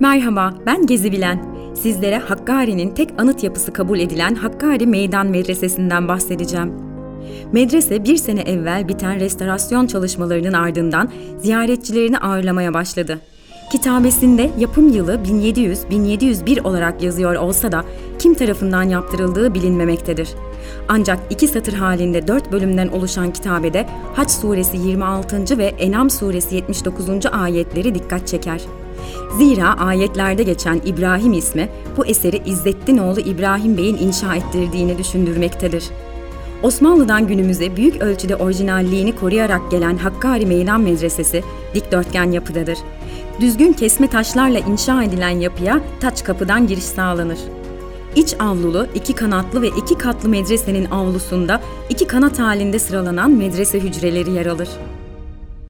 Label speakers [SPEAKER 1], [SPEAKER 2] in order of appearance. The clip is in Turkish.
[SPEAKER 1] Merhaba, ben Gezi Bilen. Sizlere Hakkari'nin tek anıt yapısı kabul edilen Hakkari Meydan Medresesi'nden bahsedeceğim. Medrese bir sene evvel biten restorasyon çalışmalarının ardından ziyaretçilerini ağırlamaya başladı. Kitabesinde yapım yılı 1700-1701 olarak yazıyor olsa da kim tarafından yaptırıldığı bilinmemektedir. Ancak iki satır halinde dört bölümden oluşan kitabede Haç suresi 26. ve Enam suresi 79. ayetleri dikkat çeker. Zira ayetlerde geçen İbrahim ismi bu eseri İzzettinoğlu İbrahim Bey'in inşa ettirdiğini düşündürmektedir. Osmanlı'dan günümüze büyük ölçüde orijinalliğini koruyarak gelen Hakkari Meydan Medresesi dikdörtgen yapıdadır. Düzgün kesme taşlarla inşa edilen yapıya taç kapıdan giriş sağlanır. İç avlulu, iki kanatlı ve iki katlı medresenin avlusunda iki kanat halinde sıralanan medrese hücreleri yer alır.